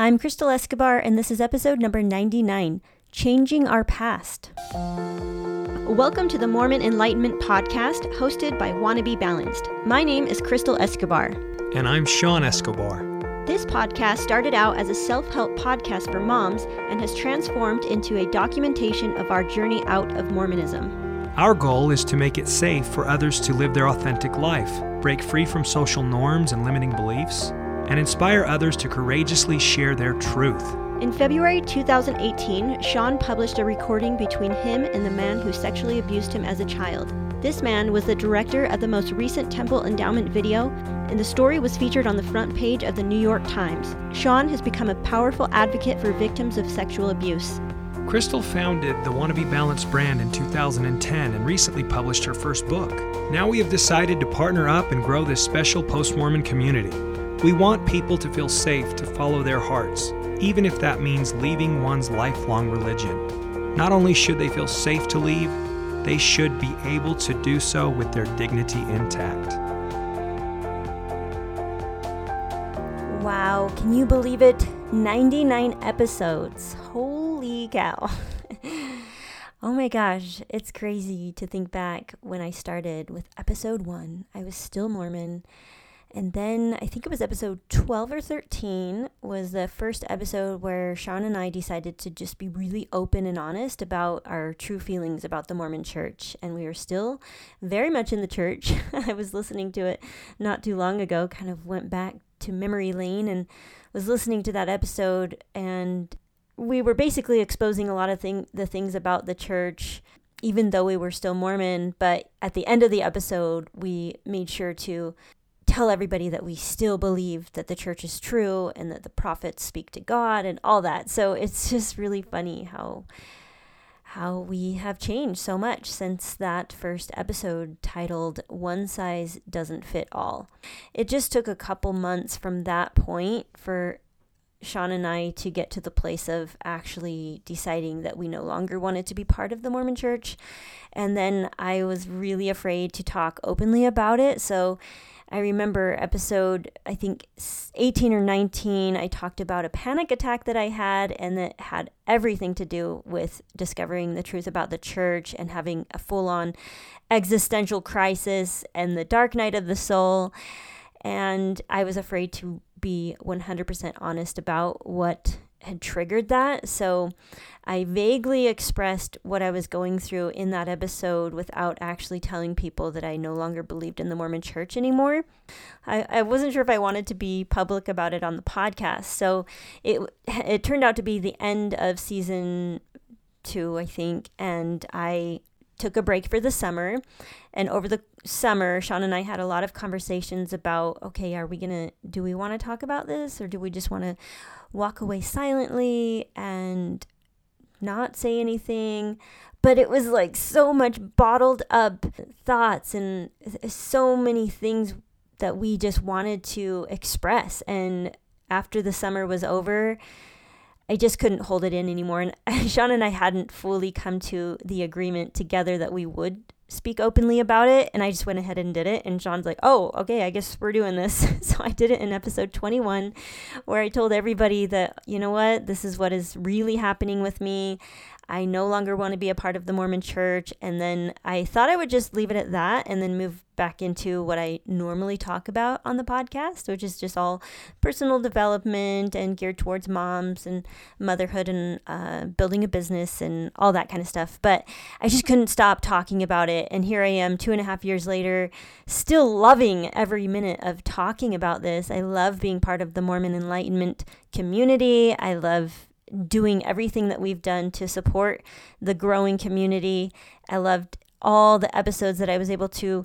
I'm Crystal Escobar, and this is episode number 99 Changing Our Past. Welcome to the Mormon Enlightenment Podcast, hosted by Wannabe Balanced. My name is Crystal Escobar. And I'm Sean Escobar. This podcast started out as a self help podcast for moms and has transformed into a documentation of our journey out of Mormonism. Our goal is to make it safe for others to live their authentic life, break free from social norms and limiting beliefs, and inspire others to courageously share their truth. In February 2018, Sean published a recording between him and the man who sexually abused him as a child. This man was the director of the most recent temple endowment video, and the story was featured on the front page of the New York Times. Sean has become a powerful advocate for victims of sexual abuse. Crystal founded the Wannabe Balance brand in 2010 and recently published her first book. Now we have decided to partner up and grow this special post Mormon community. We want people to feel safe to follow their hearts, even if that means leaving one's lifelong religion. Not only should they feel safe to leave, they should be able to do so with their dignity intact. Wow, can you believe it? 99 episodes. Holy cow. oh my gosh, it's crazy to think back when I started with episode one. I was still Mormon and then I think it was episode 12 or 13 was the first episode where Sean and I decided to just be really open and honest about our true feelings about the Mormon church. And we are still very much in the church. I was listening to it not too long ago, kind of went back to memory lane and was listening to that episode and we were basically exposing a lot of thing, the things about the church even though we were still Mormon, but at the end of the episode, we made sure to tell everybody that we still believe that the church is true and that the prophets speak to God and all that. So it's just really funny how how we have changed so much since that first episode titled One Size Doesn't Fit All. It just took a couple months from that point for Sean and I to get to the place of actually deciding that we no longer wanted to be part of the Mormon church. And then I was really afraid to talk openly about it. So I remember episode, I think 18 or 19, I talked about a panic attack that I had, and that had everything to do with discovering the truth about the church and having a full on existential crisis and the dark night of the soul. And I was afraid to be 100% honest about what had triggered that. So I vaguely expressed what I was going through in that episode without actually telling people that I no longer believed in the Mormon church anymore. I, I wasn't sure if I wanted to be public about it on the podcast. So it, it turned out to be the end of season two, I think. And I took a break for the summer. And over the summer, Sean and I had a lot of conversations about okay, are we going to, do we want to talk about this or do we just want to walk away silently and not say anything. But it was like so much bottled up thoughts and so many things that we just wanted to express. And after the summer was over, I just couldn't hold it in anymore. And Sean and I hadn't fully come to the agreement together that we would speak openly about it and I just went ahead and did it and Sean's like, "Oh, okay, I guess we're doing this." so I did it in episode 21 where I told everybody that, you know what, this is what is really happening with me. I no longer want to be a part of the Mormon church. And then I thought I would just leave it at that and then move back into what I normally talk about on the podcast, which is just all personal development and geared towards moms and motherhood and uh, building a business and all that kind of stuff. But I just couldn't stop talking about it. And here I am, two and a half years later, still loving every minute of talking about this. I love being part of the Mormon Enlightenment community. I love doing everything that we've done to support the growing community. I loved all the episodes that I was able to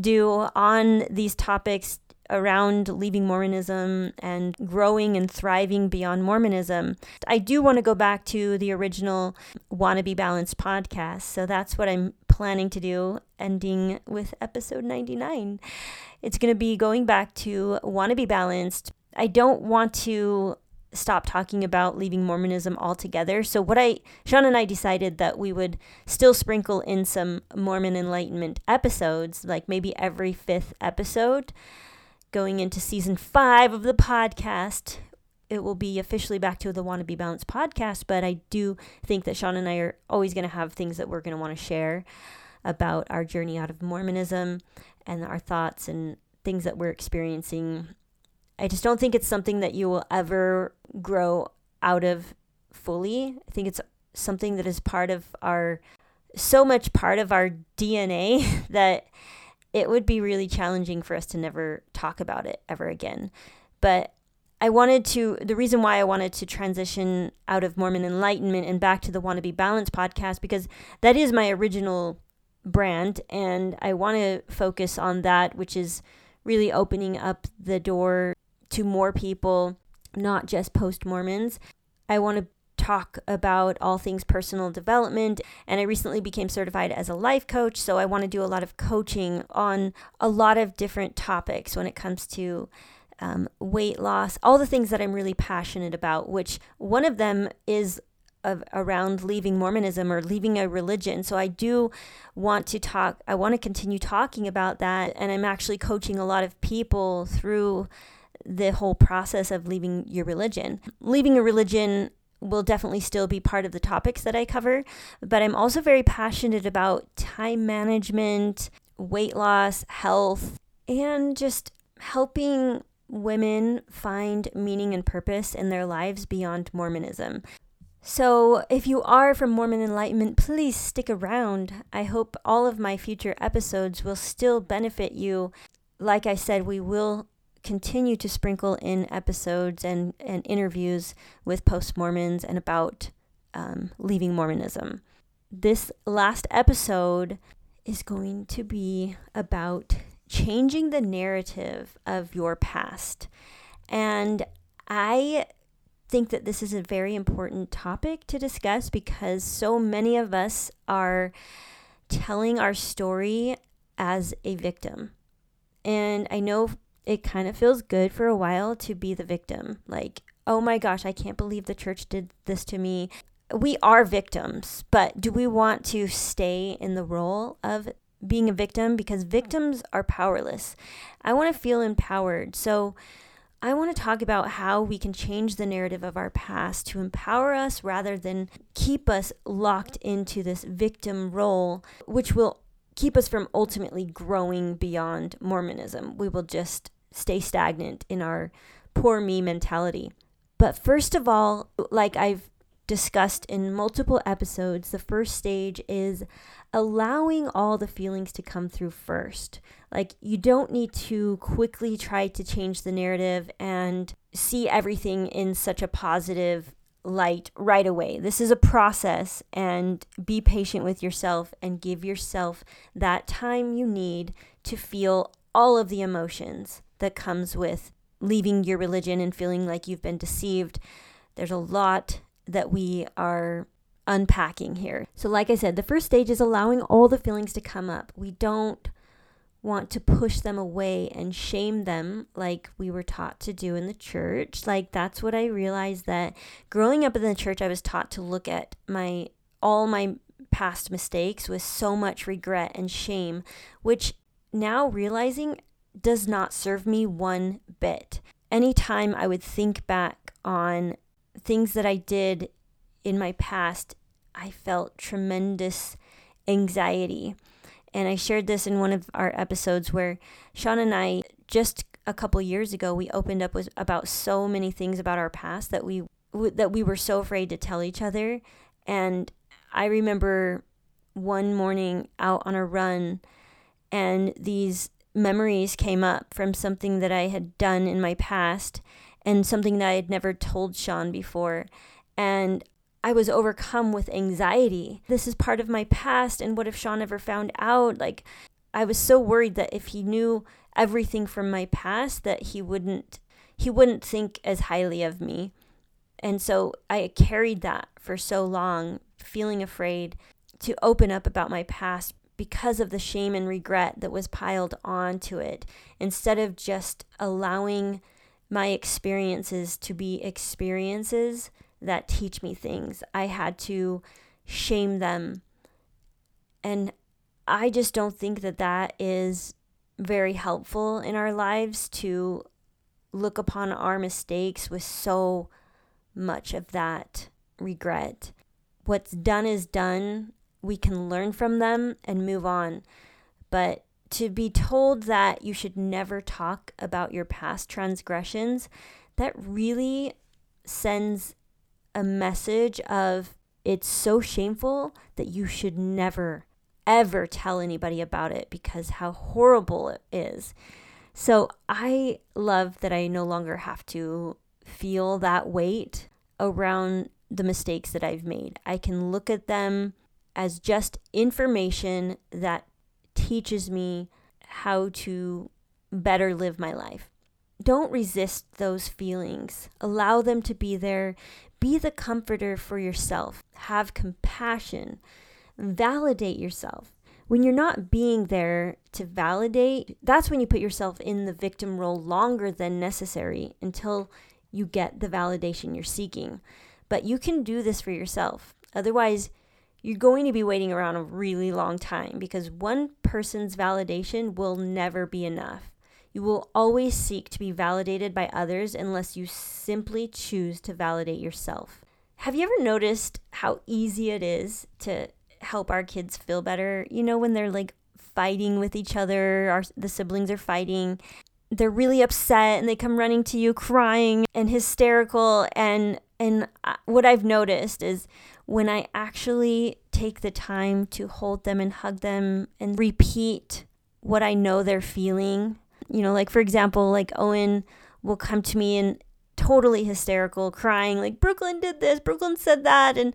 do on these topics around leaving Mormonism and growing and thriving beyond Mormonism. I do want to go back to the original Wanna Be Balanced podcast. So that's what I'm planning to do, ending with episode 99. It's going to be going back to Wanna Be Balanced. I don't want to stop talking about leaving Mormonism altogether. So what I Sean and I decided that we would still sprinkle in some Mormon enlightenment episodes, like maybe every fifth episode, going into season five of the podcast. it will be officially back to the Want to Be Balanced podcast, but I do think that Sean and I are always going to have things that we're going to want to share about our journey out of Mormonism and our thoughts and things that we're experiencing. I just don't think it's something that you will ever grow out of fully. I think it's something that is part of our so much part of our DNA that it would be really challenging for us to never talk about it ever again. But I wanted to, the reason why I wanted to transition out of Mormon Enlightenment and back to the Want to Be Balanced podcast, because that is my original brand. And I want to focus on that, which is really opening up the door to more people, not just post Mormons. I want to talk about all things personal development. And I recently became certified as a life coach. So I want to do a lot of coaching on a lot of different topics when it comes to um, weight loss, all the things that I'm really passionate about, which one of them is of, around leaving Mormonism or leaving a religion. So I do want to talk, I want to continue talking about that. And I'm actually coaching a lot of people through the whole process of leaving your religion. Leaving a religion will definitely still be part of the topics that I cover, but I'm also very passionate about time management, weight loss, health, and just helping women find meaning and purpose in their lives beyond Mormonism. So, if you are from Mormon Enlightenment, please stick around. I hope all of my future episodes will still benefit you. Like I said, we will continue to sprinkle in episodes and, and interviews with post Mormons and about um, leaving Mormonism. This last episode is going to be about changing the narrative of your past. And I think that this is a very important topic to discuss because so many of us are telling our story as a victim. And I know it kind of feels good for a while to be the victim. Like, oh my gosh, I can't believe the church did this to me. We are victims, but do we want to stay in the role of being a victim? Because victims are powerless. I want to feel empowered. So, I want to talk about how we can change the narrative of our past to empower us rather than keep us locked into this victim role, which will keep us from ultimately growing beyond Mormonism. We will just stay stagnant in our poor me mentality. But first of all, like I've discussed in multiple episodes, the first stage is allowing all the feelings to come through first. Like, you don't need to quickly try to change the narrative and see everything in such a positive light right away. This is a process, and be patient with yourself and give yourself that time you need to feel all of the emotions that comes with leaving your religion and feeling like you've been deceived. There's a lot that we are unpacking here. So, like I said, the first stage is allowing all the feelings to come up. We don't want to push them away and shame them like we were taught to do in the church. Like that's what I realized that growing up in the church I was taught to look at my all my past mistakes with so much regret and shame, which now realizing does not serve me one bit. Anytime I would think back on things that I did in my past, I felt tremendous anxiety. And I shared this in one of our episodes where Sean and I, just a couple years ago, we opened up with about so many things about our past that we that we were so afraid to tell each other. And I remember one morning out on a run, and these memories came up from something that I had done in my past and something that I had never told Sean before. And I was overcome with anxiety. This is part of my past, and what if Sean ever found out? Like, I was so worried that if he knew everything from my past, that he wouldn't he wouldn't think as highly of me. And so I carried that for so long, feeling afraid to open up about my past because of the shame and regret that was piled onto it, instead of just allowing my experiences to be experiences that teach me things. I had to shame them. And I just don't think that that is very helpful in our lives to look upon our mistakes with so much of that regret. What's done is done. We can learn from them and move on. But to be told that you should never talk about your past transgressions, that really sends a message of it's so shameful that you should never, ever tell anybody about it because how horrible it is. So I love that I no longer have to feel that weight around the mistakes that I've made. I can look at them as just information that teaches me how to better live my life. Don't resist those feelings. Allow them to be there. Be the comforter for yourself. Have compassion. Validate yourself. When you're not being there to validate, that's when you put yourself in the victim role longer than necessary until you get the validation you're seeking. But you can do this for yourself. Otherwise, you're going to be waiting around a really long time because one person's validation will never be enough. You will always seek to be validated by others unless you simply choose to validate yourself. Have you ever noticed how easy it is to help our kids feel better? You know, when they're like fighting with each other, our, the siblings are fighting, they're really upset and they come running to you crying and hysterical and and uh, what I've noticed is when I actually take the time to hold them and hug them and repeat what I know they're feeling. You know, like for example, like Owen will come to me and totally hysterical, crying, like, Brooklyn did this, Brooklyn said that, and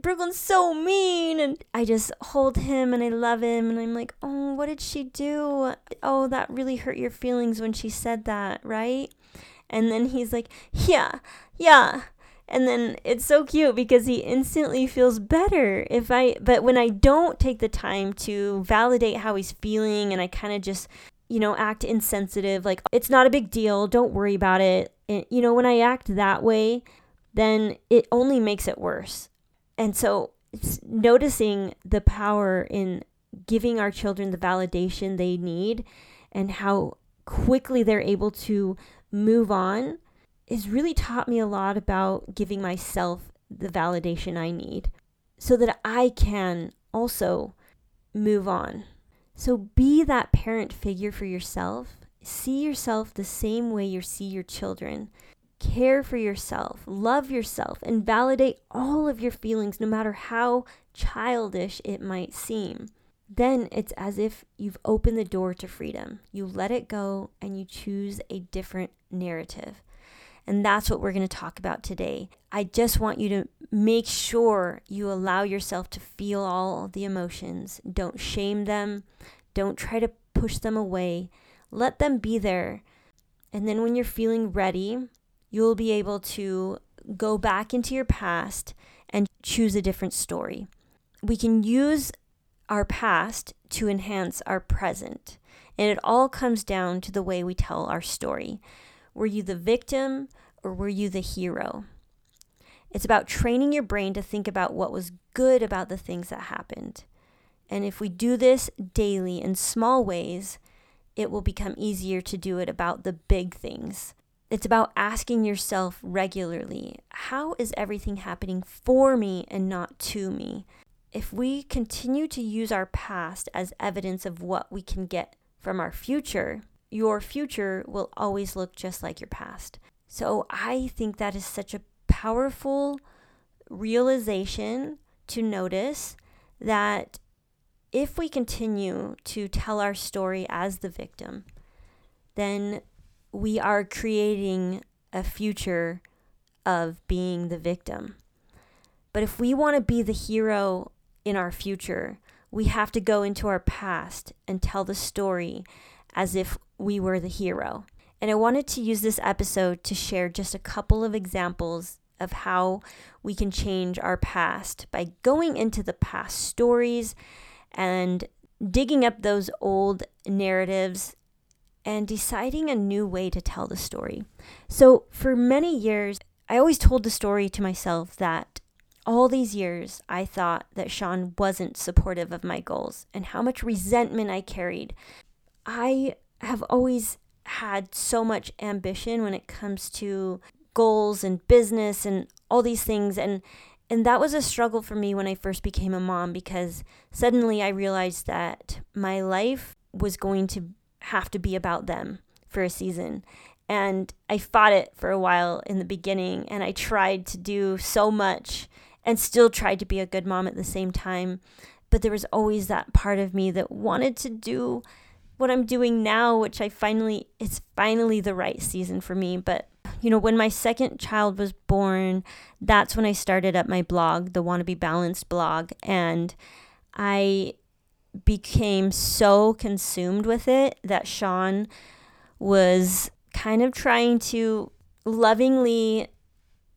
Brooklyn's so mean. And I just hold him and I love him. And I'm like, oh, what did she do? Oh, that really hurt your feelings when she said that, right? And then he's like, yeah, yeah. And then it's so cute because he instantly feels better if I, but when I don't take the time to validate how he's feeling and I kind of just, you know, act insensitive, like, it's not a big deal, don't worry about it. And, you know, when I act that way, then it only makes it worse. And so it's noticing the power in giving our children the validation they need and how quickly they're able to move on has really taught me a lot about giving myself the validation I need so that I can also move on. So be that parent figure for yourself. See yourself the same way you see your children. Care for yourself, love yourself, and validate all of your feelings, no matter how childish it might seem. Then it's as if you've opened the door to freedom. You let it go and you choose a different narrative. And that's what we're going to talk about today. I just want you to make sure you allow yourself to feel all the emotions. Don't shame them. Don't try to push them away. Let them be there. And then when you're feeling ready, you'll be able to go back into your past and choose a different story. We can use our past to enhance our present. And it all comes down to the way we tell our story. Were you the victim or were you the hero? It's about training your brain to think about what was good about the things that happened. And if we do this daily in small ways, it will become easier to do it about the big things. It's about asking yourself regularly how is everything happening for me and not to me? If we continue to use our past as evidence of what we can get from our future, your future will always look just like your past. So I think that is such a powerful realization to notice that if we continue to tell our story as the victim, then we are creating a future of being the victim. But if we want to be the hero in our future, we have to go into our past and tell the story as if we were the hero. And I wanted to use this episode to share just a couple of examples of how we can change our past by going into the past stories and digging up those old narratives and deciding a new way to tell the story. So, for many years, I always told the story to myself that all these years I thought that Sean wasn't supportive of my goals and how much resentment I carried. I have always had so much ambition when it comes to goals and business and all these things and and that was a struggle for me when I first became a mom because suddenly I realized that my life was going to have to be about them for a season. And I fought it for a while in the beginning and I tried to do so much and still tried to be a good mom at the same time. But there was always that part of me that wanted to do what I'm doing now, which I finally, it's finally the right season for me. But, you know, when my second child was born, that's when I started up my blog, the Wanna Be Balanced blog. And I became so consumed with it that Sean was kind of trying to lovingly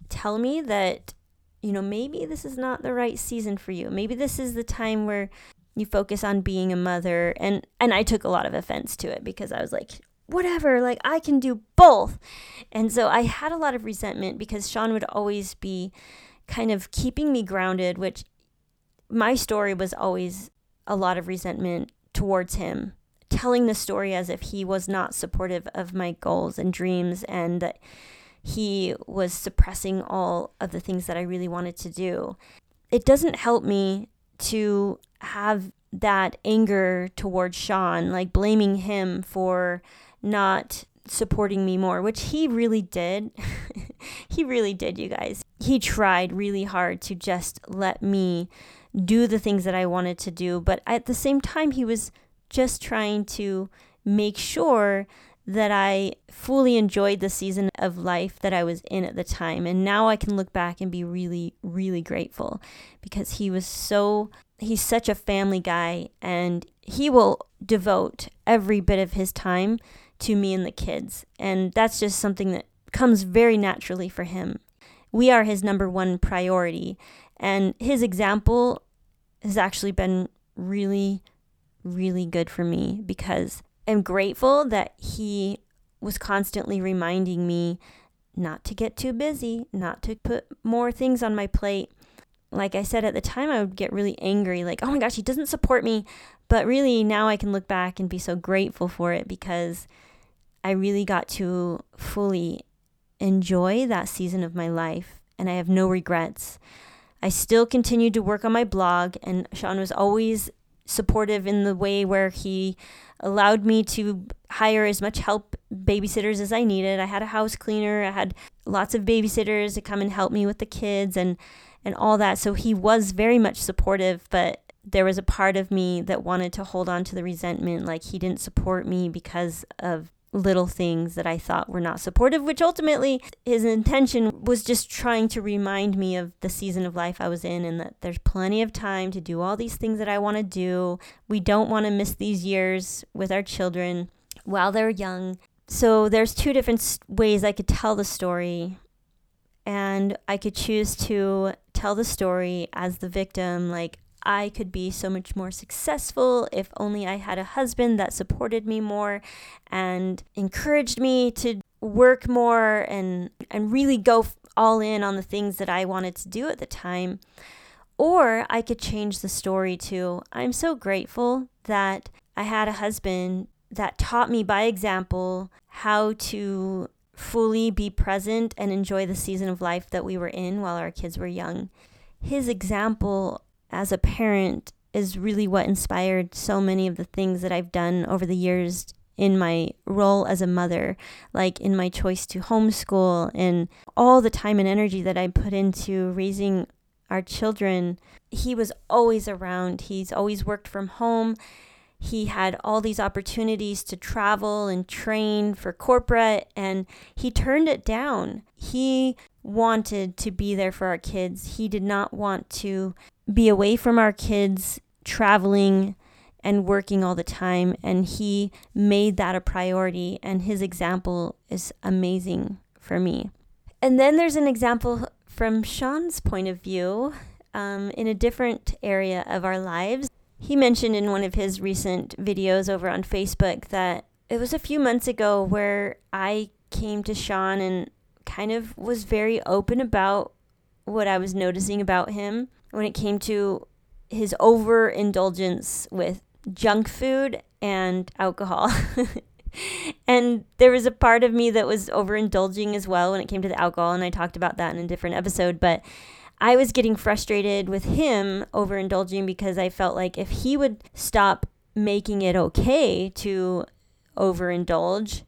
tell me that you know maybe this is not the right season for you maybe this is the time where you focus on being a mother and and I took a lot of offense to it because I was like whatever like I can do both and so I had a lot of resentment because Sean would always be kind of keeping me grounded which my story was always a lot of resentment towards him telling the story as if he was not supportive of my goals and dreams and that he was suppressing all of the things that I really wanted to do. It doesn't help me to have that anger towards Sean, like blaming him for not supporting me more, which he really did. he really did, you guys. He tried really hard to just let me do the things that I wanted to do, but at the same time, he was just trying to make sure that I fully enjoyed the season of life that I was in at the time. And now I can look back and be really, really grateful because he was so, he's such a family guy and he will devote every bit of his time to me and the kids. And that's just something that comes very naturally for him. We are his number one priority. And his example has actually been really, really good for me because I'm grateful that he was constantly reminding me not to get too busy, not to put more things on my plate. Like I said at the time, I would get really angry, like, oh my gosh, he doesn't support me. But really, now I can look back and be so grateful for it because I really got to fully enjoy that season of my life and I have no regrets. I still continued to work on my blog, and Sean was always supportive in the way where he allowed me to hire as much help babysitters as I needed. I had a house cleaner, I had lots of babysitters to come and help me with the kids and and all that. So he was very much supportive, but there was a part of me that wanted to hold on to the resentment like he didn't support me because of little things that I thought were not supportive, which ultimately his intention was just trying to remind me of the season of life I was in and that there's plenty of time to do all these things that I want to do. We don't want to miss these years with our children while they're young. So there's two different ways I could tell the story. And I could choose to tell the story as the victim, like, I could be so much more successful if only I had a husband that supported me more and encouraged me to work more and and really go all in on the things that I wanted to do at the time. Or I could change the story to I'm so grateful that I had a husband that taught me by example how to fully be present and enjoy the season of life that we were in while our kids were young. His example as a parent is really what inspired so many of the things that I've done over the years in my role as a mother, like in my choice to homeschool and all the time and energy that I put into raising our children. He was always around, he's always worked from home. He had all these opportunities to travel and train for corporate, and he turned it down. He wanted to be there for our kids. He did not want to be away from our kids, traveling and working all the time. And he made that a priority, and his example is amazing for me. And then there's an example from Sean's point of view um, in a different area of our lives. He mentioned in one of his recent videos over on Facebook that it was a few months ago where I came to Sean and kind of was very open about what I was noticing about him when it came to his overindulgence with junk food and alcohol. and there was a part of me that was overindulging as well when it came to the alcohol, and I talked about that in a different episode. But I was getting frustrated with him overindulging because I felt like if he would stop making it okay to overindulge,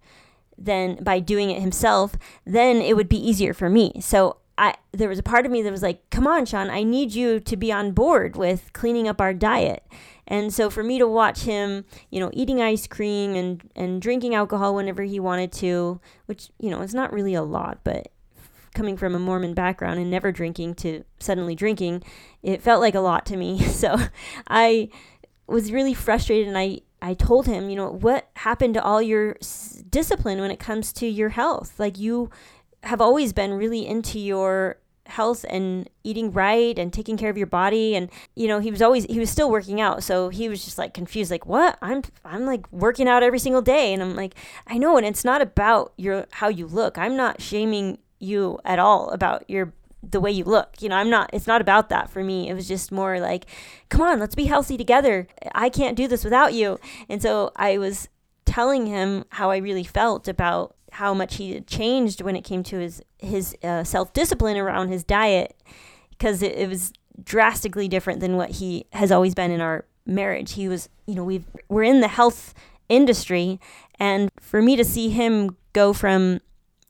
then by doing it himself, then it would be easier for me. So I there was a part of me that was like, "Come on, Sean, I need you to be on board with cleaning up our diet." And so for me to watch him, you know, eating ice cream and and drinking alcohol whenever he wanted to, which, you know, it's not really a lot, but coming from a Mormon background and never drinking to suddenly drinking, it felt like a lot to me. So I was really frustrated and I I told him, you know, what happened to all your s- discipline when it comes to your health? Like you have always been really into your health and eating right and taking care of your body and you know he was always he was still working out so he was just like confused like what i'm i'm like working out every single day and i'm like i know and it's not about your how you look i'm not shaming you at all about your the way you look. You know, I'm not, it's not about that for me. It was just more like, come on, let's be healthy together. I can't do this without you. And so I was telling him how I really felt about how much he had changed when it came to his, his uh, self discipline around his diet because it, it was drastically different than what he has always been in our marriage. He was, you know, we've, we're in the health industry. And for me to see him go from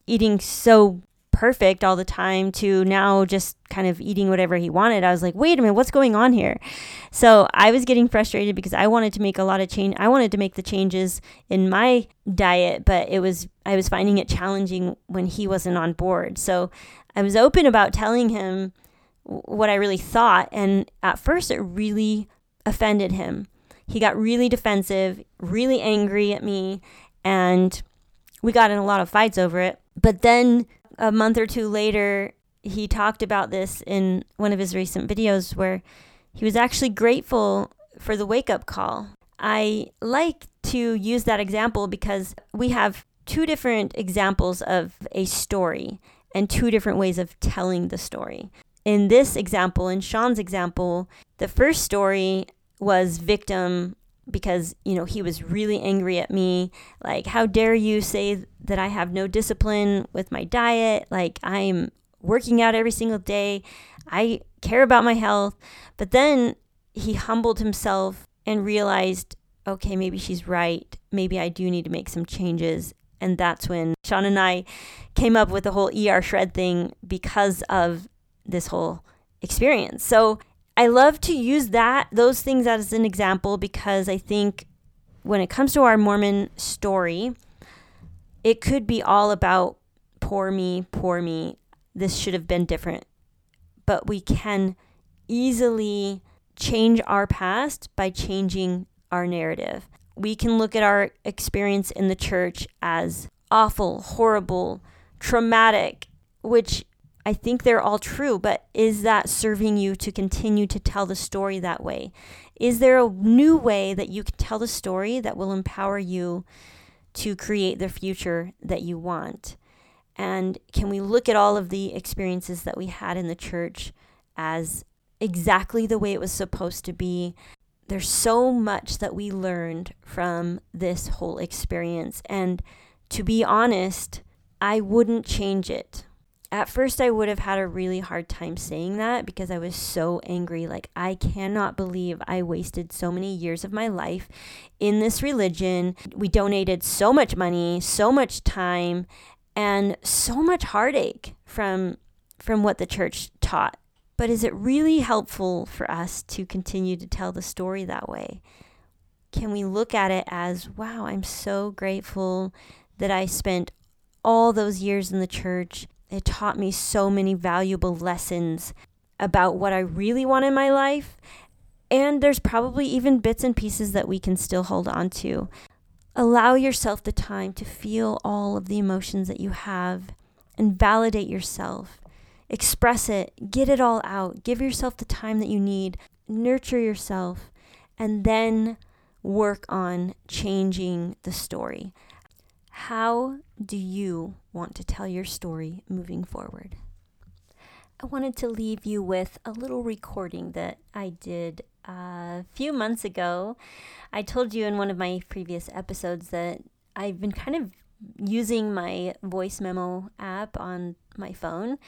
eating so perfect all the time to now just kind of eating whatever he wanted. I was like, wait a minute, what's going on here? So I was getting frustrated because I wanted to make a lot of change. I wanted to make the changes in my diet, but it was, I was finding it challenging when he wasn't on board. So I was open about telling him what I really thought. And at first, it really offended him. He got really defensive, really angry at me, and we got in a lot of fights over it. But then a month or two later, he talked about this in one of his recent videos where he was actually grateful for the wake up call. I like to use that example because we have two different examples of a story and two different ways of telling the story. In this example, in Sean's example, the first story was victim because you know he was really angry at me. Like how dare you say that i have no discipline with my diet? Like i'm working out every single day. I care about my health. But then he humbled himself and realized okay maybe she's right. Maybe i do need to make some changes. And that's when sean and i came up with the whole er shred thing because of this whole experience. So I love to use that those things as an example because I think when it comes to our Mormon story, it could be all about poor me, poor me. This should have been different. But we can easily change our past by changing our narrative. We can look at our experience in the church as awful, horrible, traumatic, which I think they're all true, but is that serving you to continue to tell the story that way? Is there a new way that you can tell the story that will empower you to create the future that you want? And can we look at all of the experiences that we had in the church as exactly the way it was supposed to be? There's so much that we learned from this whole experience. And to be honest, I wouldn't change it at first I would have had a really hard time saying that because I was so angry. Like, I cannot believe I wasted so many years of my life in this religion. We donated so much money, so much time, and so much heartache from from what the church taught. But is it really helpful for us to continue to tell the story that way? Can we look at it as, wow, I'm so grateful that I spent all those years in the church it taught me so many valuable lessons about what I really want in my life. And there's probably even bits and pieces that we can still hold on to. Allow yourself the time to feel all of the emotions that you have and validate yourself. Express it, get it all out, give yourself the time that you need, nurture yourself, and then work on changing the story. How do you want to tell your story moving forward? I wanted to leave you with a little recording that I did a few months ago. I told you in one of my previous episodes that I've been kind of using my voice memo app on my phone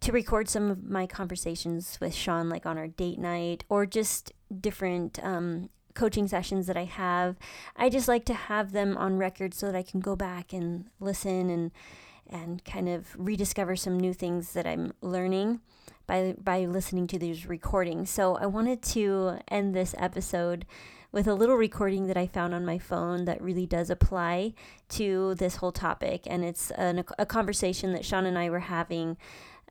to record some of my conversations with Sean, like on our date night or just different um, coaching sessions that I have. I just like to have them on record so that I can go back and listen and and kind of rediscover some new things that I'm learning by by listening to these recordings. So I wanted to end this episode with a little recording that I found on my phone that really does apply to this whole topic, and it's an, a conversation that Sean and I were having.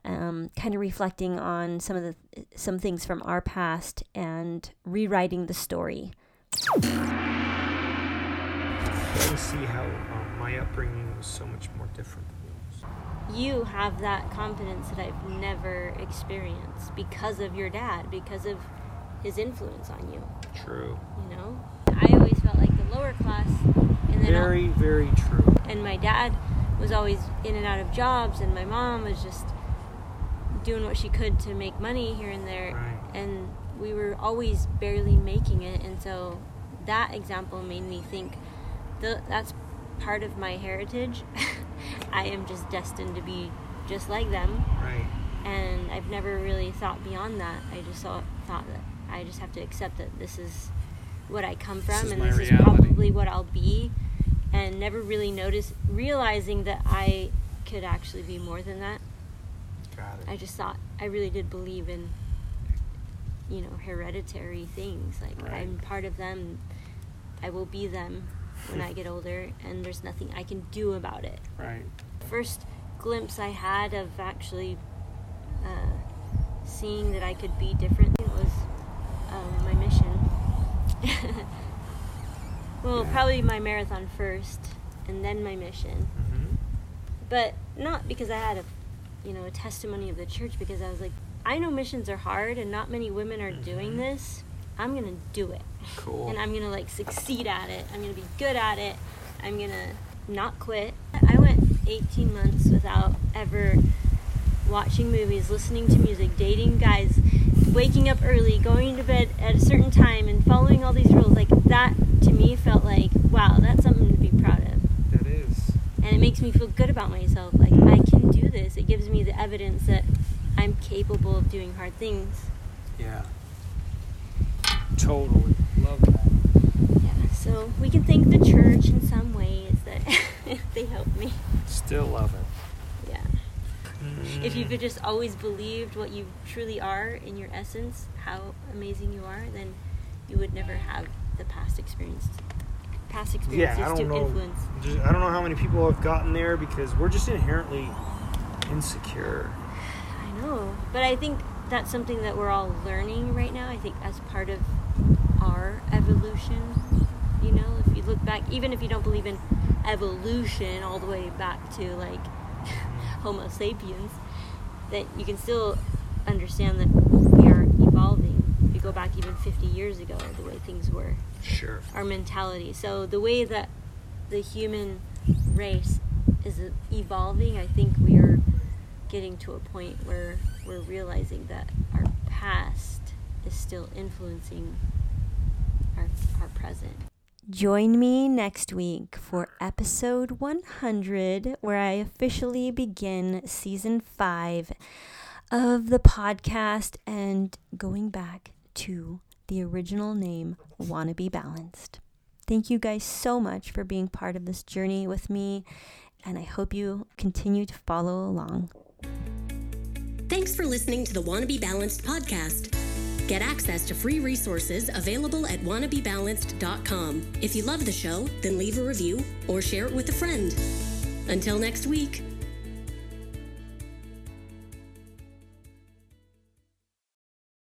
Um, kind of reflecting on some of the some things from our past and rewriting the story. I see how um, my upbringing was so much more different than yours. you have that confidence that I've never experienced because of your dad, because of his influence on you. True. You know, I always felt like the lower class, and then very, I'll, very true. And my dad was always in and out of jobs, and my mom was just doing what she could to make money here and there, right. and we were always barely making it. And so that example made me think the, that's part of my heritage. I am just destined to be just like them. Right. And I've never really thought beyond that. I just thought, thought that I just have to accept that this is what I come from this and this reality. is probably what I'll be. And never really noticed realizing that I could actually be more than that. Got it. I just thought I really did believe in you know hereditary things like right. I'm part of them I will be them when I get older, and there's nothing I can do about it. Right. First glimpse I had of actually uh, seeing that I could be different was um, my mission. well, yeah. probably my marathon first, and then my mission. Mm-hmm. But not because I had a, you know, a testimony of the church. Because I was like, I know missions are hard, and not many women are mm-hmm. doing this. I'm gonna do it. Cool. And I'm gonna like succeed at it. I'm gonna be good at it. I'm gonna not quit. I went 18 months without ever watching movies, listening to music, dating guys, waking up early, going to bed at a certain time, and following all these rules. Like that to me felt like, wow, that's something to be proud of. That is. And it makes me feel good about myself. Like I can do this. It gives me the evidence that I'm capable of doing hard things. Yeah. Totally. Love that. Yeah, so we can thank the church in some ways that they helped me. Still love it. Yeah. Mm. If you could just always believed what you truly are in your essence, how amazing you are, then you would never have the past experience past experiences yeah, I don't to know, influence. Just, I don't know how many people have gotten there because we're just inherently insecure. Know, but I think that's something that we're all learning right now. I think as part of our evolution. You know, if you look back, even if you don't believe in evolution all the way back to like Homo sapiens, that you can still understand that we are evolving. If you go back even 50 years ago, the way things were. Sure. Our mentality. So the way that the human race is evolving, I think we are getting to a point where we're realizing that our past is still influencing our, our present. Join me next week for episode 100, where I officially begin season five of the podcast and going back to the original name, Wanna Be Balanced. Thank you guys so much for being part of this journey with me, and I hope you continue to follow along. Thanks for listening to the Wanna Balanced podcast. Get access to free resources available at wannabebalanced.com. If you love the show, then leave a review or share it with a friend. Until next week.